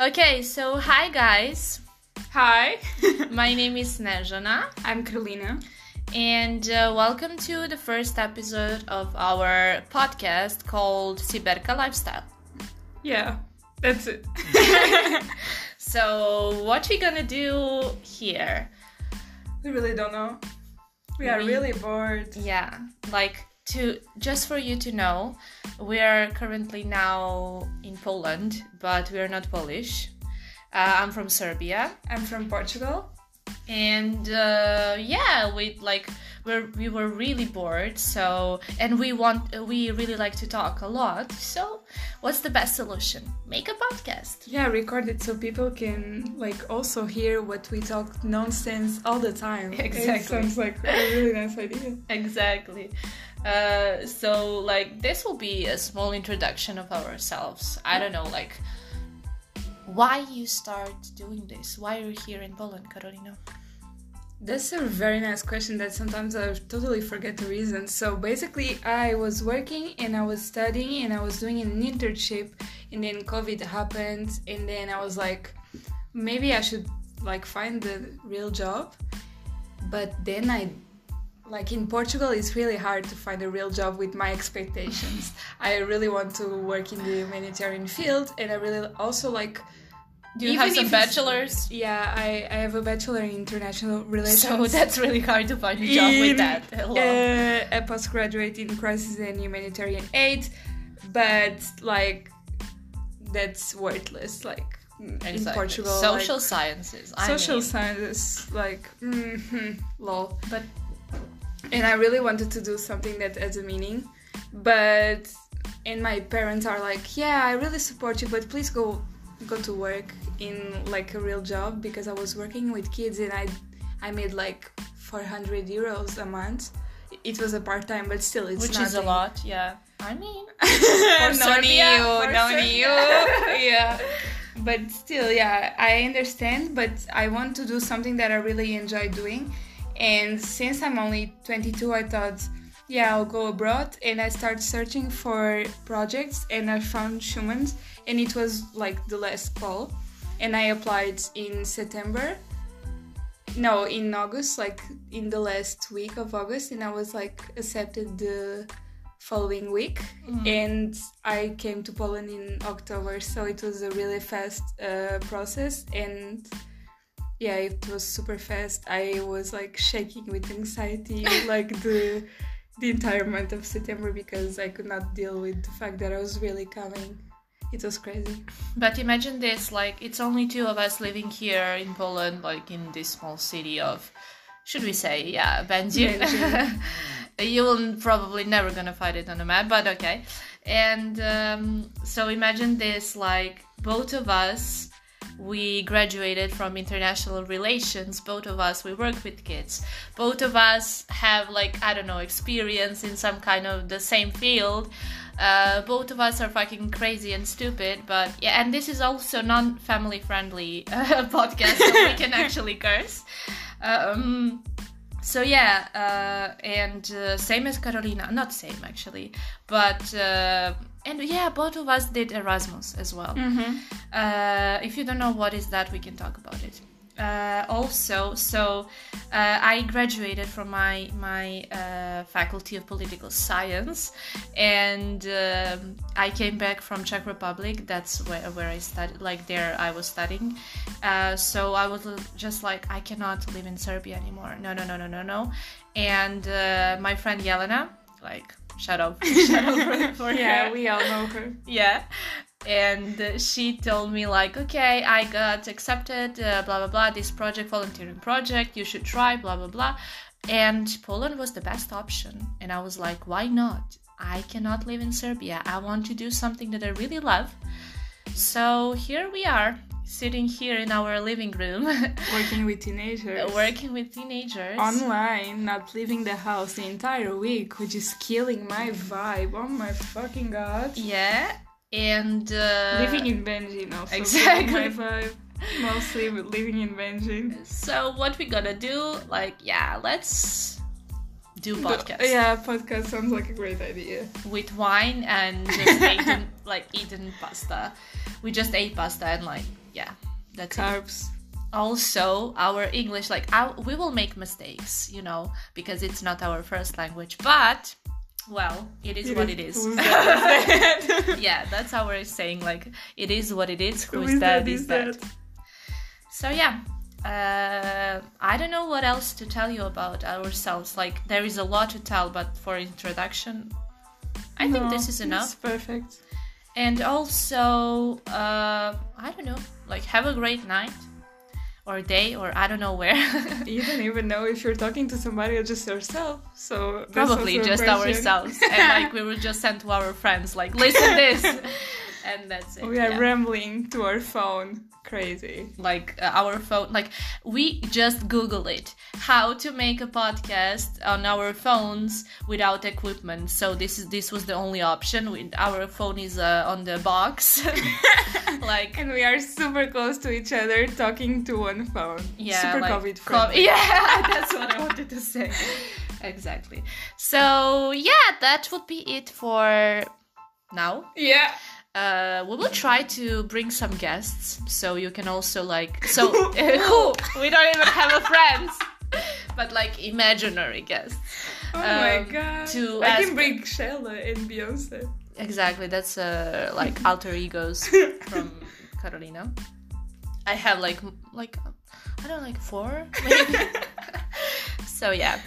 Okay, so hi guys. Hi, My name is Snezhana I'm Karolina. and uh, welcome to the first episode of our podcast called Siberka Lifestyle. Yeah, that's it. So, what we gonna do here? we really don't know. We are We- really bored. Yeah, like to just for you to know, we are currently now in Poland, but we are not Polish. Uh, I'm from Serbia. I'm from Portugal. And uh, yeah we like we're, we were really bored so and we want we really like to talk a lot so what's the best solution make a podcast Yeah, record it so people can like also hear what we talk nonsense all the time. Exactly. It sounds like a really nice idea. exactly uh, so like this will be a small introduction of ourselves i don't know like why you start doing this why are you're here in poland carolina That's a very nice question that sometimes I totally forget the reason. So basically, I was working and I was studying and I was doing an internship, and then COVID happened, and then I was like, maybe I should like find the real job. But then I, like in Portugal, it's really hard to find a real job with my expectations. I really want to work in the humanitarian field, and I really also like. Do you Even have some bachelors Yeah, I, I have a bachelor in international relations. so that's really hard to find a job with that Hello. Uh, a postgraduate in crisis and humanitarian aid, but like that's worthless. Like in Exactly. Portugal, social like, sciences. I social mean, sciences, like mhm, lol. but And I really wanted to do something that has a meaning, but and my parents are like, yeah, I really support you, but please go go to work in like a real job because I was working with kids and I I made like 400 euros a month. It was a part time, but still, it's which is a lot. Yeah, I mean, no for no new. yeah. But still, yeah, I understand, but I want to do something that I really enjoy doing. And since I'm only 22, I thought, yeah, I'll go abroad. And I started searching for projects and I found Schumann's, and it was like the last call. And I applied in September. No, in August, like in the last week of August, and I was like accepted the following week and I came to Poland in October, so it was a really fast uh, process and yeah, it was super fast. I was like shaking with anxiety like the the entire month of September because I could not deal with the fact that I was really coming. It was crazy. but imagine this: like, it's only two of us living here in Poland, like in this small city of, should we say, yeah. Będzin. you will probably never gonna find it on a map, but okay. And um, so imagine this: like, both of us. We graduated from international relations. Both of us, we work with kids. Both of us have, like, I don't know, experience in some kind of the same field. Uh, both of us are fucking crazy and stupid, but yeah, and this is also non-family friendly uh, podcast, so we can actually curse. Um, so yeah, uh, and uh, same as Carolina, not same actually, but uh, and yeah, both of us did Erasmus as well. Uh, if you don't know what is that, we can talk about it. Uh, also, so uh, I graduated from my my uh, faculty of political science, and um, I came back from Czech Republic. That's where where I studied. Like there, I was studying. Uh, so I was just like, I cannot live in Serbia anymore. No, no, no, no, no, no. And uh, my friend Yelena, like, shout out, shout out for, for Yeah, her we all know her. yeah and she told me like okay i got accepted uh, blah blah blah this project volunteering project you should try blah blah blah. And poland was the best option. And i was like why not? I cannot live in serbia. I want to do something that i really love. So here we are sitting here in our living room. Working with teenagers. working with teenagers. Online, not leaving the house the entire week, which is killing my vibe. Oh my fucking god. yeah and uh, living in Będzin also. exactly. vibe. Mostly living in Będzin. So what we gonna do? Like, yeah, let's do podcast Yeah, podcast sounds like a great idea. with wine and just eating like eating pasta. We just ate pasta and like yeah, that's it. Carbs. also our english like our, we will make mistakes you know because it's not our first language but well it is what it is Who's that? Who's that? yeah that's our saying like it is what it is who Who is is that that? is Is that that? so yeah uh, I don't know what else to tell you about ourselves. Like there is a lot to tell, but for introduction, I think this is enough. It's perfect. And also, uh, I don't know, like have a great night or day or I don't know where. You don't even know if you're talking to somebody or just yourself. So Probably just ourselves. and like we will just send to our friends, like listen this, and that's it. we are yeah. rambling to our phone. Crazy. like uh, our phone like we just google it how to make a podcast on our phones without equipment so this is this was the only option we, our phone is uh, on the box like And we are super close to each other talking to one phone. yeah Super like, COVID co- friendly. yeah that's what i wanted to say exactly so yeah that would be it for now Yeah. Uh, we will try to bring some guests so you can also like so we don't even have a friends but like imaginary guests Oh my Um, god. to I can bring Shella and Beyonce. exactly that's uh, like alter egos from carolina i have like like i don't know like four maybe so yeah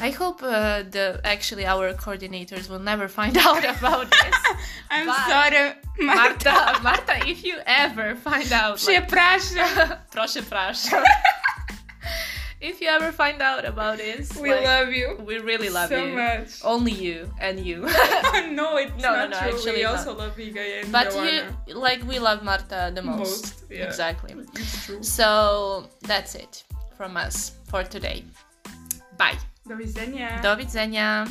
i hope uh, the actually our coordinators will never find out about this I'm Bye. sorry. Marta, Marta, if you ever find out, Przepraszam. proszę, proszę. if you ever find out about this, We like, love you we really love so you. much. Only you and you. no, it's No, no, not no, true. actually we not. also love Iga and but Joanna. you, like, we love Marta the most. Most, yeah. Exactly. It's true. So that's it from us for today. Bye. Dovidenia. Dovidenia.